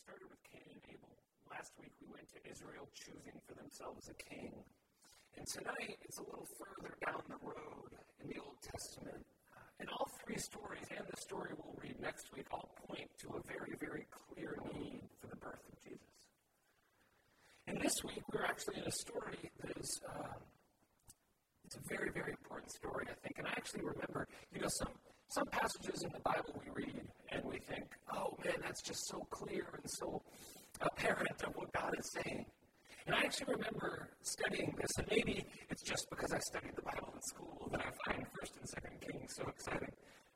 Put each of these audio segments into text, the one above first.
started with Cain and Abel. Last week we went to Israel choosing for themselves a king. And tonight it's a little further down the road in the Old Testament. And all three stories and the story we'll read next week all point to a very, very clear need for the birth of Jesus. And this week we're actually in a story that is uh, it's a very, very important story, I think. And I actually remember, you know, some some passages in the Bible we read and we think, oh man, that's just so clear and so apparent of what God is saying. And I actually remember studying this, and maybe it's just because I studied the Bible in school that I find First and Second Kings so exciting.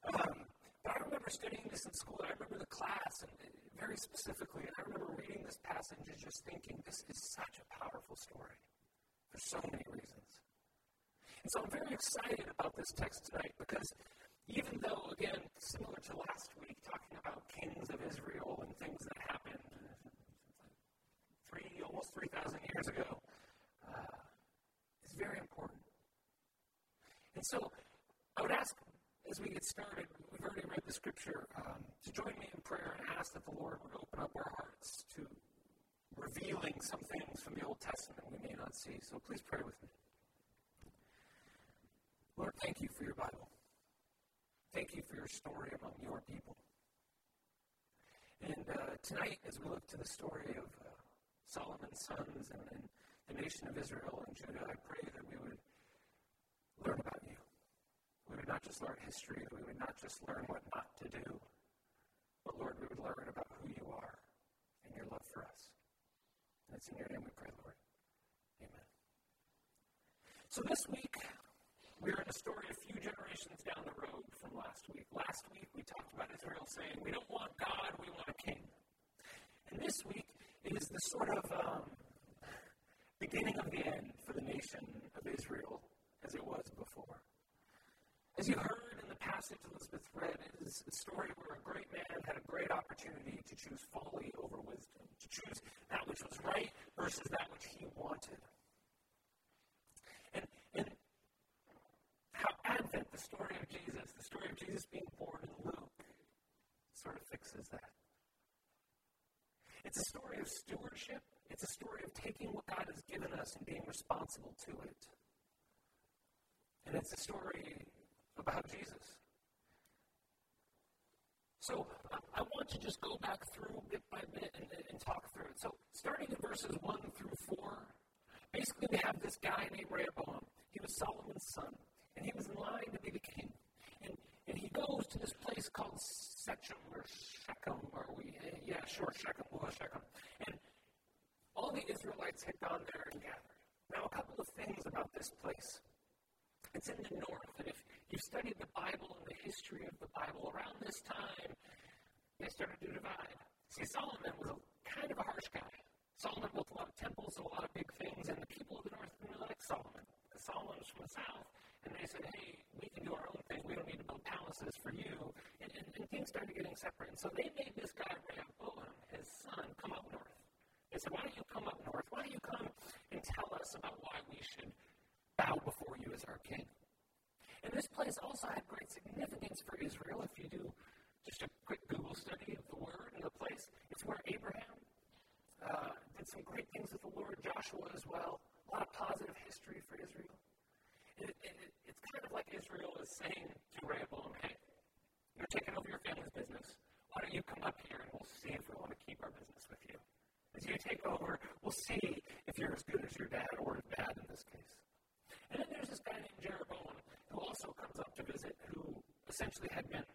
Um, but I remember studying this in school, and I remember the class, and very specifically, and I remember reading this passage and just thinking, this is such a powerful story for so many reasons. And so I'm very excited about this text tonight because even though, again, similar to last week, talking about kings of Israel and things that happened three, almost 3,000 years ago, uh, is very important. And so I would ask, as we get started, we've already read the scripture, um, to join me in prayer and ask that the Lord would open up our hearts to revealing some things from the Old Testament we may not see. So please pray with me. Lord, thank you for your Bible. Thank you for your story among your people. And uh, tonight, as we look to the story of uh, Solomon's sons and, and the nation of Israel and Judah, I pray that we would learn about you. We would not just learn history, we would not just learn what not to do, but Lord, we would learn about who you are and your love for us. And it's in your name we pray, Lord. Amen. So this week, we're in a story a few generations down the road from last week. Last week, we talked about Israel saying, We don't want God, we want a king. And this week, is the sort of um, beginning of the end for the nation of Israel as it was before. As you heard in the passage Elizabeth read, it is a story where a great man had a great opportunity to choose folly over wisdom, to choose that which was right versus that which he wanted. Advent, the story of Jesus, the story of Jesus being born in Luke, sort of fixes that. It's a story of stewardship. It's a story of taking what God has given us and being responsible to it. And it's a story about Jesus. So I want to just go back through bit by bit and, and talk through it. So starting in verses 1 through 4, basically we have this guy named Rehoboam. He was Solomon's son and he was in line to be the king. And, and he goes to this place called Shechem or Shechem, or we, yeah, sure, Shechem, well, Shechem. And all the Israelites had gone there and gathered. Now, a couple of things about this place. It's in the north, and if you studied the Bible and the history of the Bible, around this time, they started to divide. See, Solomon was a, kind of a harsh guy. Solomon built a lot of temples and a lot of big things, and the people of the north didn't like Solomon. Because Solomon was from the south, and they said, hey, we can do our own thing. We don't need to build palaces for you. And, and, and things started getting separate. And so they made this guy, Rehoboam, his son, come up north. They said, why don't you come up north? Why don't you come and tell us about why we should bow before you as our king? And this place also had great significance for Israel. If you do just a quick Google study of the word and the place, it's where Abraham uh, did some great things with the Lord, Joshua as well. A lot of positive history for Israel. It, it's kind of like Israel is saying to Rehoboam, hey, you're taking over your family's business. Why don't you come up here and we'll see if we want to keep our business with you. As you take over, we'll see if you're as good as your dad or as bad in this case. And then there's this guy named Jeroboam who also comes up to visit, who essentially had been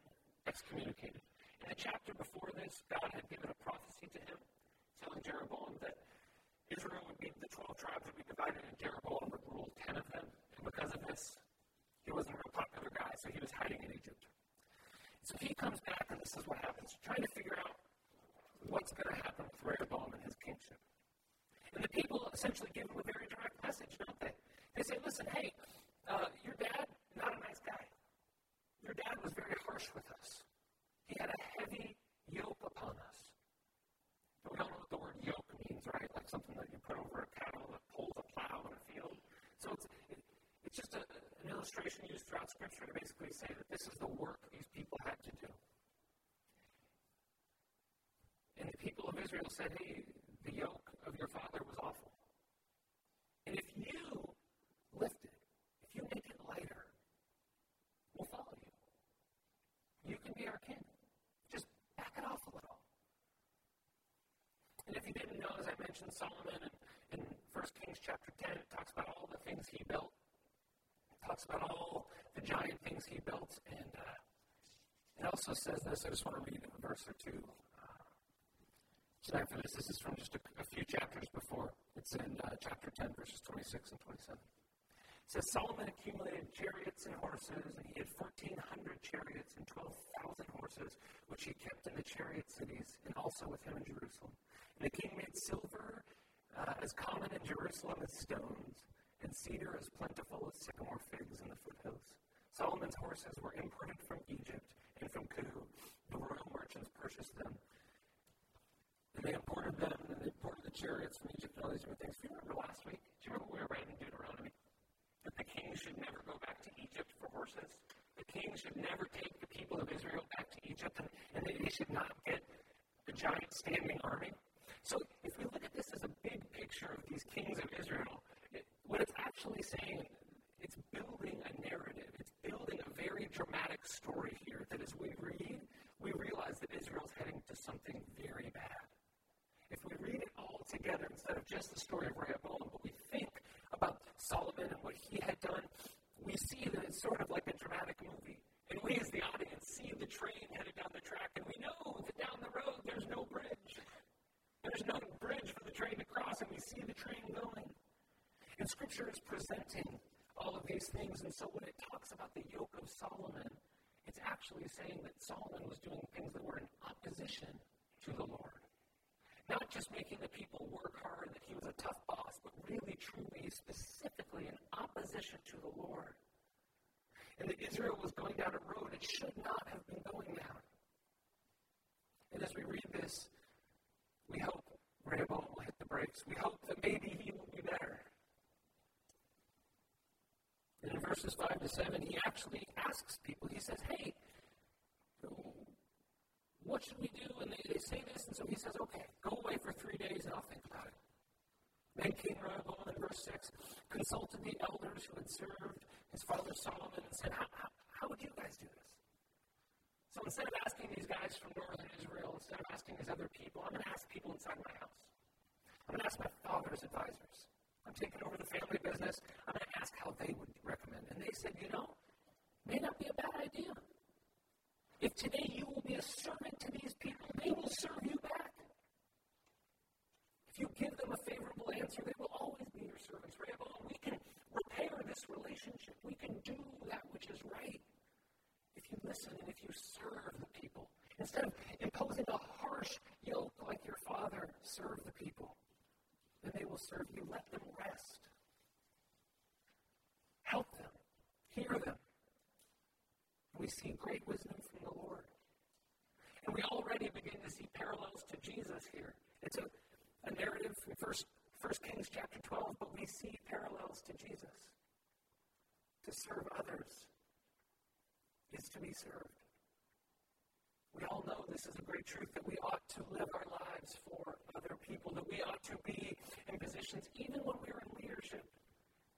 excommunicated. In the chapter before this, God had given a prophecy to him, telling Jeroboam that Israel would be, the 12 tribes would be divided, and Jeroboam would rule 10 of them And because of this, he wasn't a real popular guy, so he was hiding in Egypt. So he comes back, and this is what happens, trying to figure out what's going to happen with Rehoboam and his kingship. And the people essentially give him a very direct message, don't they? They say, listen, hey, uh, your dad, not a nice guy. Your dad was very harsh with us. He had a heavy yoke upon us. But we all know what the word yoke means, right? Like something that you put over a cattle that pulls a plow in a field. So it's, it's just a, illustration used throughout Scripture to basically say that this is the work these people had to do. And the people of Israel said, hey, the yoke of your father was awful. And if you lift it, if you make it lighter, we'll follow you. You can be our king. Just back it off a little. And if you didn't know, as I mentioned, Solomon in, in 1 Kings chapter 10, it talks about all the things he built. Talks about all the giant things he built. And uh, it also says this. I just want to read a verse or two tonight for this. This is from just a, a few chapters before. It's in uh, chapter 10, verses 26 and 27. It says Solomon accumulated chariots and horses, and he had 1,400 chariots and 12,000 horses, which he kept in the chariot cities, and also with him in Jerusalem. And the king made silver uh, as common in Jerusalem as stones, and cedar as plentiful as sycamore figs in the foothills. Solomon's horses were imported from Egypt and from Kue. The royal merchants purchased them and they imported them, and they imported the chariots from Egypt and all these different things. Do you remember last week? Do you remember we were reading Deuteronomy? That the king should never go back to Egypt for horses. The king should never take the people of Israel back to Egypt, and, and they, should not get a giant standing army. So if we look at this as a big picture of these kings of Israel, what it's actually saying, it's building a narrative. It's building a very dramatic story here that as we read, we realize that Israel's heading to something very bad if we read it all together instead of just the story of Rehoboam, but we think about Solomon and what he had done, we see that it's sort of like a dramatic movie. And we, as the audience, see the train headed down the track, and we know that down the road there's no bridge. There's no bridge for the train to cross, and we see the train going. And Scripture is presenting all of these things, and so when it talks about the yoke of Solomon, it's actually saying that Solomon was doing things that were in opposition to the Lord. Not just making the people work hard, that he was a tough boss, but really, truly, specifically in opposition to the Lord. And that Israel was going down a road it should not have been going down. And as we read this, we hope Rehoboam will hit the brakes. We hope that maybe he will be better. And in verses 5 to 7, he actually asks people, he says, Hey, what should we do? And they, they say this, and so he says, okay, go away for three days and I'll think about it. Then King Rehoboam in verse 6 consulted the elders who had served his father Solomon and said, how, how, how would you guys do this? So instead of asking these guys from northern Israel, instead of asking these other people, I'm going to ask people inside my house. I'm going to ask my father's advisors. I'm taking over the family business. I'm going to ask how they would recommend. And they said, you know, may not be a bad idea. If today you will be a servant to these people, they will serve you back. If you give them a favorable answer, they will always be your servants. Rehoboam, we can repair this relationship. We can do that which is right if you listen and if you serve the people. Instead of imposing a harsh yoke like your father, serve the people. Then they will serve you. Let them rest. Help them. Hear them see great wisdom from the Lord. And we already begin to see parallels to Jesus here. It's a, a narrative from First, First Kings chapter 12, but we see parallels to Jesus. To serve others is to be served. We all know this is a great truth that we ought to live our lives for other people, that we ought to be in positions, even when we're in leadership,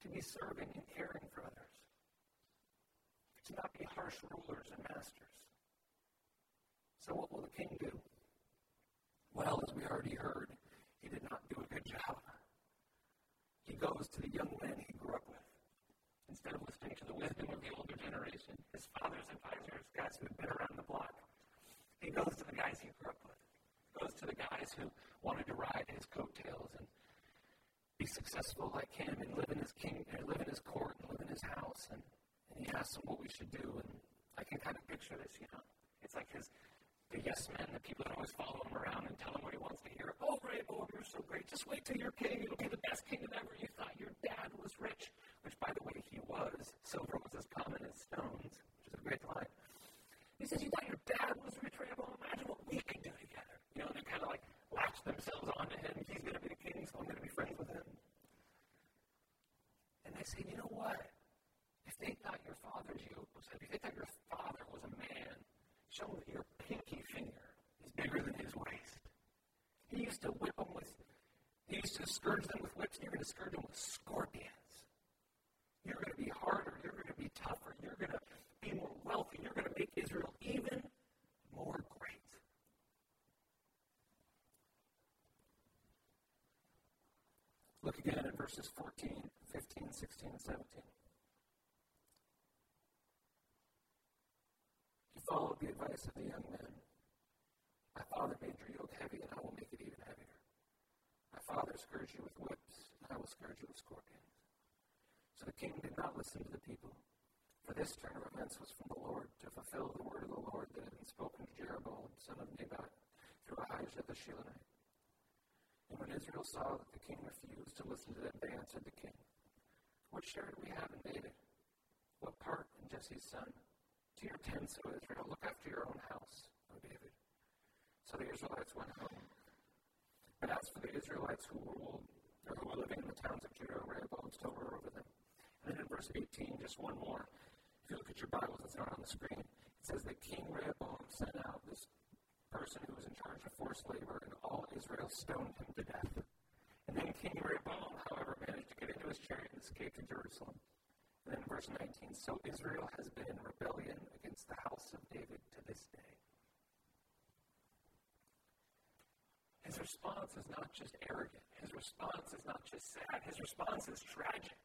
to be serving and caring for others to not be harsh rulers and masters. So, what will the king do? Well, as we already heard, he did not do a good job. He goes to the young men he grew up with. Instead of listening to the wisdom of the older generation, his father's advisors, guys who had been around the block, he goes to the guys he grew up with. He goes to the guys who wanted to ride his coattails and be successful like him and live in his king, live in his court and live in his house and and he asks him what we should do. And I can kind of picture this, you know. It's like his the yes men, the people that always follow him around and tell him what he wants to hear. Oh, great, oh, you're so great. Just wait till you're king. It'll be the best kingdom ever. You thought your dad was rich, which, by the way, he was. Silver was as common as stones, which is a great line. He says, You thought your dad was rich, Rehoboam? Imagine what we can do together. You know, and they kind of like latch themselves onto him. He's going to be the king, so I'm going to be friends with him. And they say, You know what? Your yoke was heavy, if they thought your father was a man, show that your pinky finger is bigger than his waist. He used to whip them with, he used to scourge them with whips, you're going to scourge them with scorpions. You're going to be harder. You're going to be tougher. You're going to be more wealthy. You're going to make Israel even more great. Look again at verses 14, 15, 16, and 17. Followed the advice of the young men. My father made your yoke heavy, and I will make it even heavier. My father scourged you with whips, and I will scourge you with scorpions. So the king did not listen to the people. For this turn of events was from the Lord to fulfill the word of the Lord that had been spoken to Jeroboam, son of Nebat, through Ahijah the Shilonite. And when Israel saw that the king refused to listen to them, they answered the king, What share do we have in David? What part in Jesse's son? To your tents, O Israel, look after your own house, O David. So the Israelites went home. But as for the Israelites who ruled, or who were living in the towns of Judah, Rehoboam still ruled over them. And then in verse 18, just one more. If you look at your Bibles, it's not on the screen. It says that King Rehoboam sent out this person who was in charge of forced labor, and all Israel stoned him to death. And then King Rehoboam, however, managed to get into his chariot and escape to Jerusalem. Then verse 19, so Israel has been in rebellion against the house of David to this day. His response is not just arrogant. His response is not just sad. His response is tragic.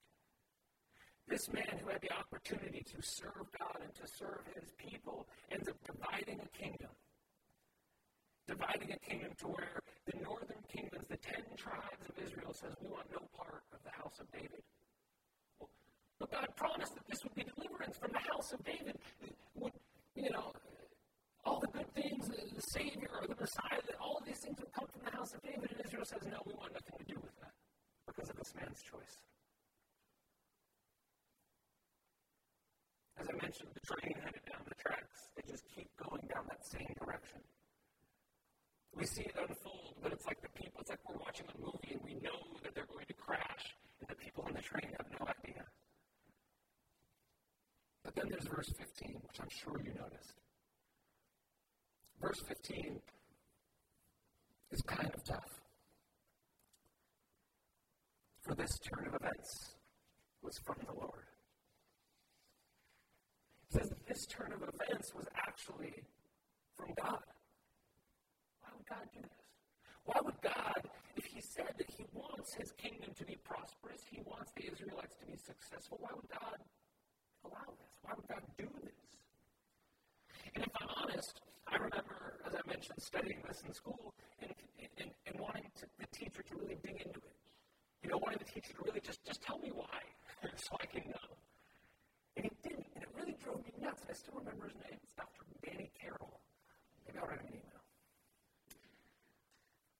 This man who had the opportunity to serve God and to serve his people ends up dividing a kingdom. Dividing a kingdom to where the northern kingdoms, the ten tribes of Israel, says, We want no part of the house of David. But God promised that this would be deliverance from the house of David. Would, you know, all the good things, the Savior or the Messiah, that all of these things would come from the house of David. And Israel says, No, we want nothing to do with that because of this man's choice. As I mentioned, the train headed down the tracks. They just keep going down that same direction. We see it unfold, but it's like the people, it's like we're watching a movie and we know that they're going to crash, and the people on the train have no verse 15, which I'm sure you noticed. Verse 15 is kind of tough. For this turn of events was from the Lord It says that this turn of events was actually from God. Why would God do this? Why would God, if He said that He wants His kingdom to be prosperous, He wants the Israelites to be successful, why would God allow this? Why would God do this? And if I'm honest, I remember, as I mentioned, studying this in school and, and, and wanting to, the teacher to really dig into it. You know, wanting the teacher to really just, just tell me why so I can know. And he didn't. And it really drove me nuts. And I still remember his name. It's Dr. Danny Carroll. Maybe I'll write him an email.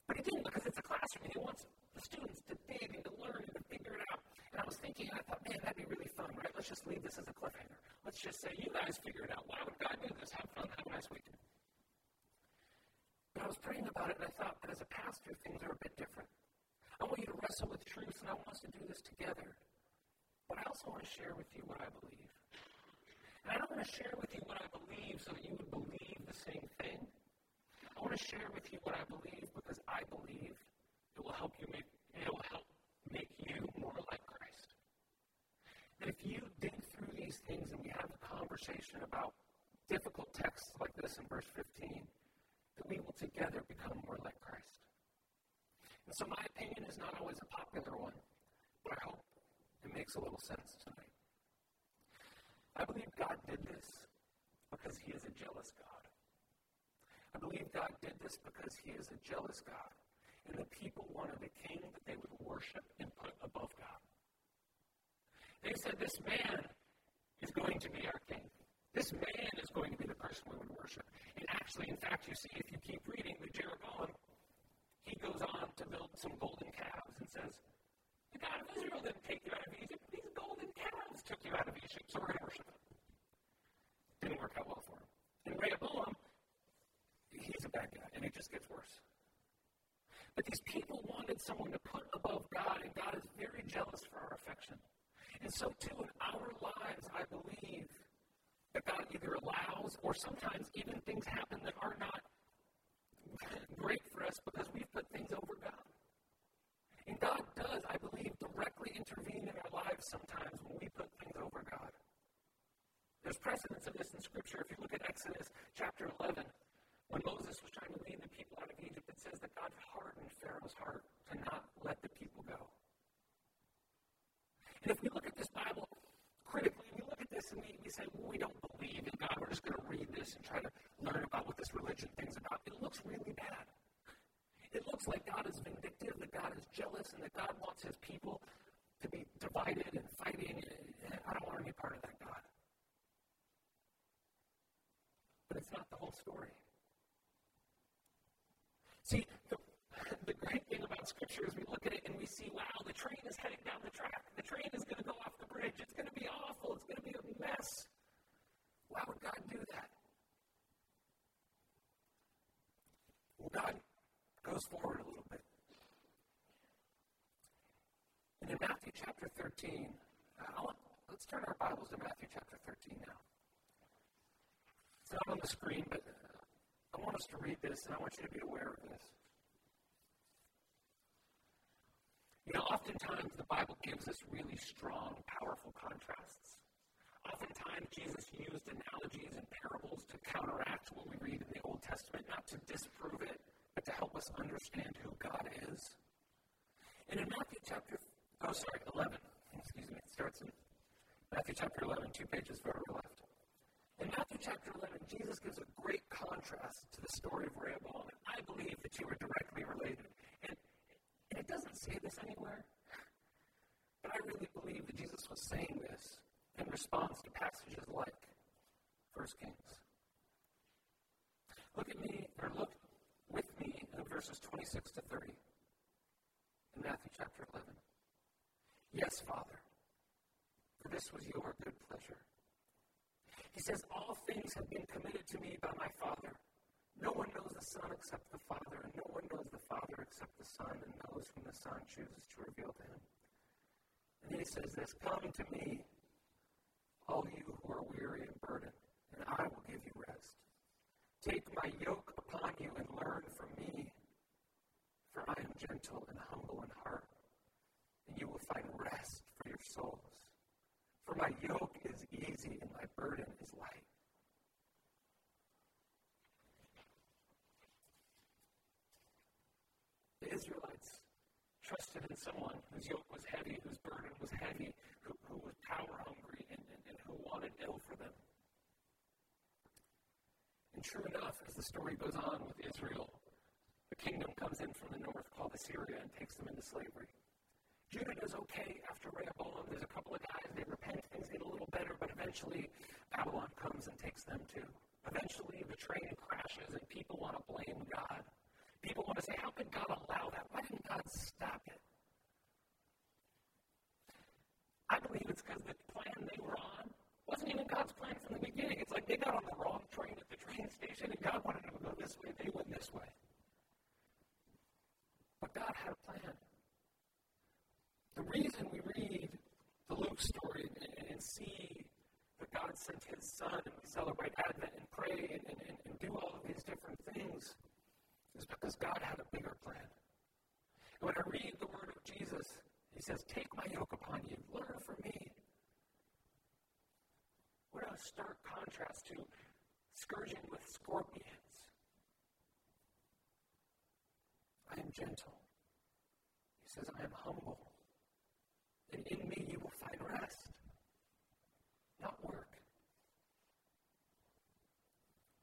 But he didn't because it's a classroom and he wants the students to dig and to learn and to figure it out. And I was thinking, and I thought, man, that'd be really fun, right? Let's just leave this as a cliffhanger. Let's just say, you guys figure it out. Why would God do this? Have fun. Have a nice weekend. But I was praying about it and I thought that as a pastor, things are a bit different. I want you to wrestle with truth and I want us to do this together. But I also want to share with you what I believe. And I don't want to share with you what I believe so that you would believe the same thing. I want to share with you what I believe because I believe it will help you make it will help make you more like Christ. That if you dig through these things and we have a conversation about difficult texts like this in verse 15, that we will together become more like Christ. And so my opinion is not always a popular one, but I hope it makes a little sense tonight. I believe God did this because He is a jealous God. I believe God did this because He is a jealous God. And the people wanted a king that they would worship and put above God. They said, This man is going to be our king. This man is going to be the person we would worship. And actually, in fact, you see, if you keep reading the Jeroboam, he goes on to build some golden calves and says, the God of Israel didn't take you out of Egypt. These golden calves took you out of Egypt, so we're going to worship him. Didn't work out well for him. And Rehoboam, he's a bad guy, and it just gets worse. But these people wanted someone to put above God, and God is very jealous for our affection. And so, too, in our lives, I believe that God either allows or sometimes even things happen that are not great for us because we've put things over God. And God does, I believe, directly intervene in our lives sometimes when we put things over God. There's precedence of this in Scripture. If you look at Exodus chapter 11, when Moses was trying to lead the people out of Egypt, it says that God hardened Pharaoh's heart to not let the people go. And if we look at this Bible critically, and we look at this and we, we say, well, we don't believe in God. We're just going to read this and try to learn about what this religion thing's about. It looks really bad. It looks like God is vindictive, that God is jealous, and that God wants his people to be divided and fighting. And I don't want any part of that God. But it's not the whole story. See, the, the great thing about Scripture is we look at it and we see, wow, the train is heading down the track. The train is going to go off the bridge. It's going to be awful. It's going to be a mess. Why would God do that? Well, God goes forward a little bit. And in Matthew chapter 13, uh, let's turn our Bibles to Matthew chapter 13 now. It's not on the screen, but I want us to read this, and I want you to be aware of this. You know, oftentimes the Bible gives us really strong, powerful contrasts. Oftentimes, Jesus used analogies and parables to counteract what we read in the Old Testament, not to disprove it, but to help us understand who God is. And in Matthew chapter, oh, sorry, 11, excuse me, it starts in Matthew chapter 11, two pages further left. In Matthew chapter 11, Jesus gives a great contrast to the story of Rehoboam. And I believe the two are directly related. It doesn't say this anywhere, but I really believe that Jesus was saying this in response to passages like 1 Kings. Look at me, or look with me in verses 26 to 30 in Matthew chapter 11. Yes, Father, for this was your good pleasure. He says, All things have been committed to me by my Father. No one knows the Son except the Father, and no one knows the Father except the Son, and those whom the Son chooses to reveal to him. And he says this Come to me, all you who are weary and burdened, and I will give you rest. Take my yoke upon you and learn from me, for I am gentle and humble in heart, and you will find rest for your souls. For my yoke is easy and my burden is light. The Israelites trusted in someone whose yoke was heavy, whose burden was heavy, who, who was power hungry, and, and, and who wanted ill for them. And true enough, as the story goes on with Israel, a kingdom comes in from the north called Assyria and takes them into slavery. Judah does okay after Rehoboam. There's a couple of guys, they repent, things get a little better, but eventually Babylon comes and takes them too. Eventually the train crashes and people want to blame God. People want to say, how could God allow that? Why didn't God stop it? I believe it's because the plan they were on wasn't even God's plan from the beginning. It's like they got on the wrong train at the train station and God wanted them to go this way, they went this way. But God had a plan. The reason we read the Luke story and, and see that God sent his son and we celebrate Advent and pray and, and, and do all of these different things is because God had a bigger plan. And when I read the word of Jesus, he says, Take my yoke upon you, learn from me. What a stark contrast to scourging with scorpions. I am gentle. He says, I am humble and in me you will find rest, not work.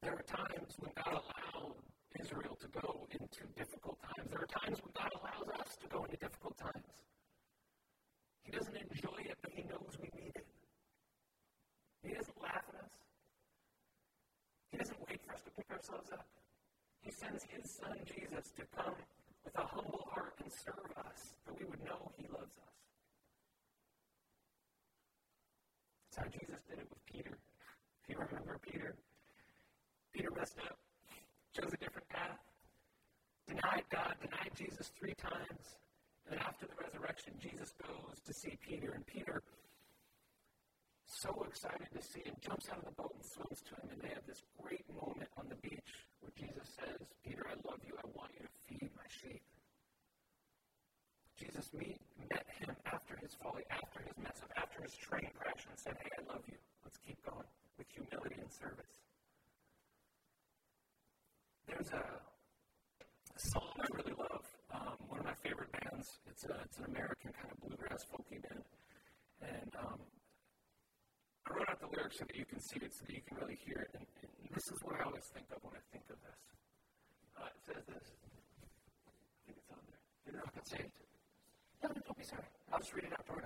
There are times when God allowed Israel to go into difficult times. There are times when God allows us to go into difficult times. He doesn't enjoy it, but He knows we need it. He doesn't laugh at us. He doesn't wait for us to pick ourselves up. He sends His Son, Jesus, to come with a humble heart and serve us, that we would know He loves us. That's how Jesus did it with Peter. If you remember Peter, Peter messed up, chose a different path, denied God, denied Jesus three times. And after the resurrection, Jesus goes to see Peter, and Peter, so excited to see him, jumps out of the boat and swims to him. And they have this great moment on the beach where Jesus says, Peter, I love you. I want you to feed my sheep. Jesus meet, met him after his folly, after his mess up, after his train crash, and said, Hey, I love you. Let's keep going. with humility and service. There's a, a song I really love. Um, one of my favorite bands. It's a, it's an American kind of bluegrass folky band, and um, I wrote out the lyrics so that you can see it, so that you can really hear it. And, and this is what I always think of when I think of this. Uh, it says this. I think it's on there. You're not to say it. No, don't be sorry. I'll just read it out. Don't It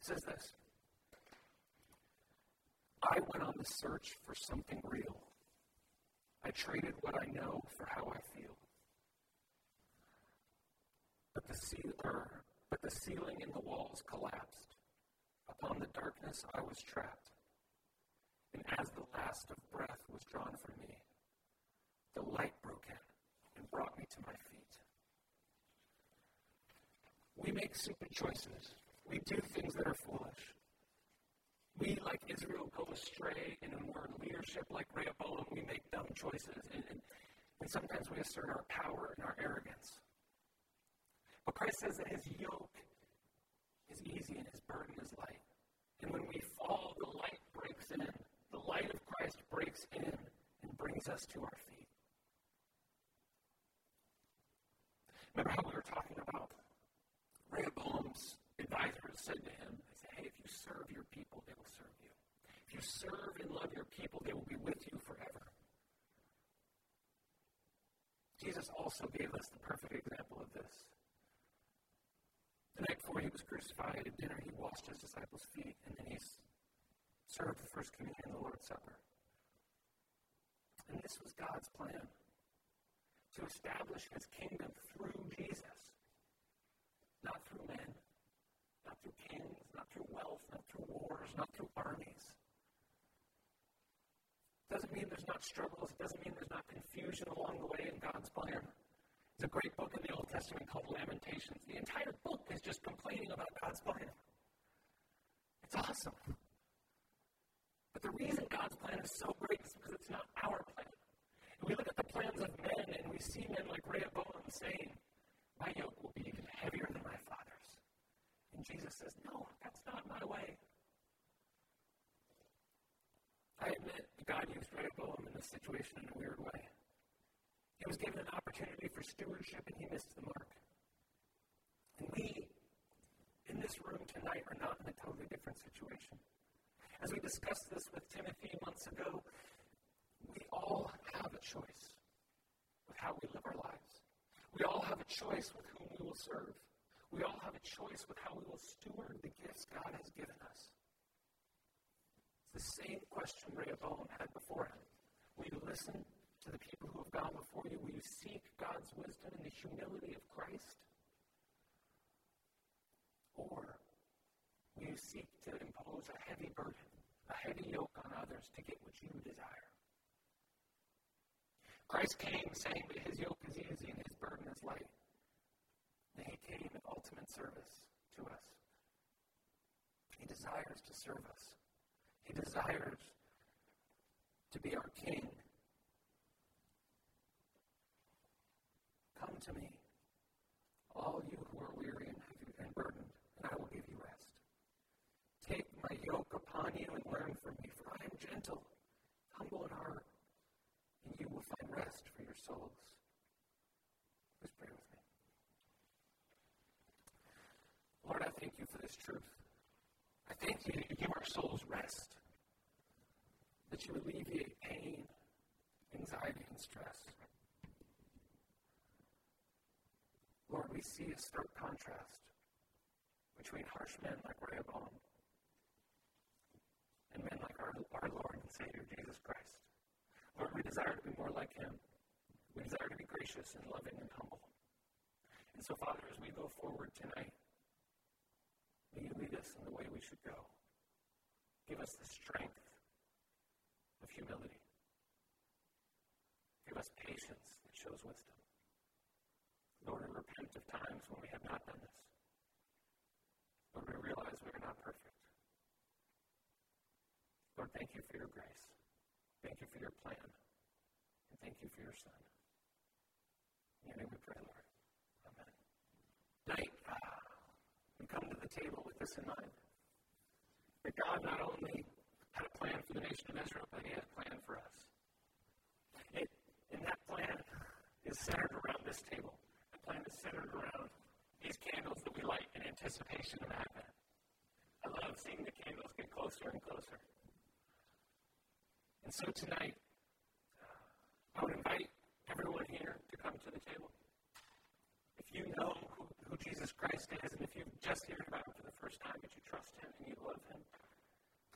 says this. I went on the search for something real. I traded what I know for how I feel. But the, ceiling, er, but the ceiling and the walls collapsed. Upon the darkness I was trapped. And as the last of breath was drawn from me, the light broke in and brought me to my feet. We make stupid choices. We do things that are foolish. We, like Israel, go astray, and when we're in leadership like Rehoboam, we make dumb choices. And, and, and sometimes we assert our power and our arrogance. But Christ says that his yoke is easy and his burden is light. And when we fall, the light breaks in. The light of Christ breaks in and brings us to our feet. Remember how we were talking about Rehoboam's advisors said to him, they said, hey, if you serve your people, they will serve you. If you serve and love your people, they will be with you forever. Jesus also gave us the perfect example of this. The night before he was crucified at dinner, he washed his disciples' feet, and then he served the first communion the Lord's Supper. And this was God's plan to establish his kingdom through Jesus, not through men, not through kings, not through wealth, not through wars, not through armies. Doesn't mean there's not struggles. It doesn't mean there's not confusion along the way in God's plan. There's a great book in the Old Testament called Lamentations. The entire book is just complaining about God's plan. It's awesome. But the reason God's plan is so great is because it's not our plan. We look at the plans of men and we see men like Rehoboam saying, My yoke will be even heavier than my father's. And Jesus says, No, that's not my way. I admit God used Rehoboam in this situation in a weird way. He was given an opportunity for stewardship and he missed the mark. And we, in this room tonight, are not in a totally different situation. As we discussed this with Timothy months ago, all have a choice with how we live our lives. We all have a choice with whom we will serve. We all have a choice with how we will steward the gifts God has given us. It's the same question Rehoboam had before him. Will you listen to the people who have gone before you? Will you seek God's wisdom in the humility of Christ? Or will you seek to impose a heavy burden, a heavy yoke on others to get what you desire? Christ came saying that his yoke is easy and his burden is light. And he came in ultimate service to us. He desires to serve us. He desires to be our King. Come to me, all you who are weary and burdened, and I will give you rest. Take my yoke upon you and learn from me, for I am gentle, humble in heart, find rest for your souls. Please pray with me. Lord, I thank you for this truth. I thank you that you give our souls rest that you alleviate pain, anxiety, and stress. Lord, we see a stark contrast between harsh men like Rehoboam and men like our, our Lord and Savior, Jesus Christ. Lord, we desire to be more like him. We desire to be gracious and loving and humble. And so, Father, as we go forward tonight, may you lead us in the way we should go. Give us the strength of humility. Give us patience that shows wisdom. Lord, we repent of times when we have not done this. Lord, we realize we are not perfect. Lord, thank you for your grace. Thank you for your plan. And thank you for your Son. In your name we pray, Lord. Amen. Tonight, uh, we come to the table with this in mind. That God not only had a plan for the nation of Israel, but he had a plan for us. It, and that plan is centered around this table. The plan is centered around these candles that we light in anticipation of Advent. I love seeing the candles get closer and closer. And so tonight, I would invite everyone here to come to the table. If you know who, who Jesus Christ is, and if you've just heard about him for the first time, but you trust him and you love him,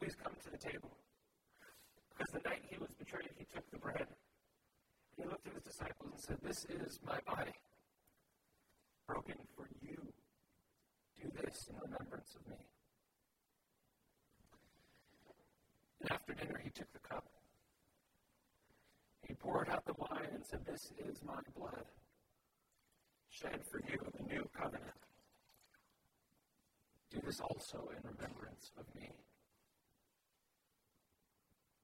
please come to the table. Because the night he was betrayed, he took the bread. And He looked at his disciples and said, This is my body, broken for you. Do this in remembrance of me. And after dinner, he took the cup. He poured out the wine and said, This is my blood, shed for you in the new covenant. Do this also in remembrance of me.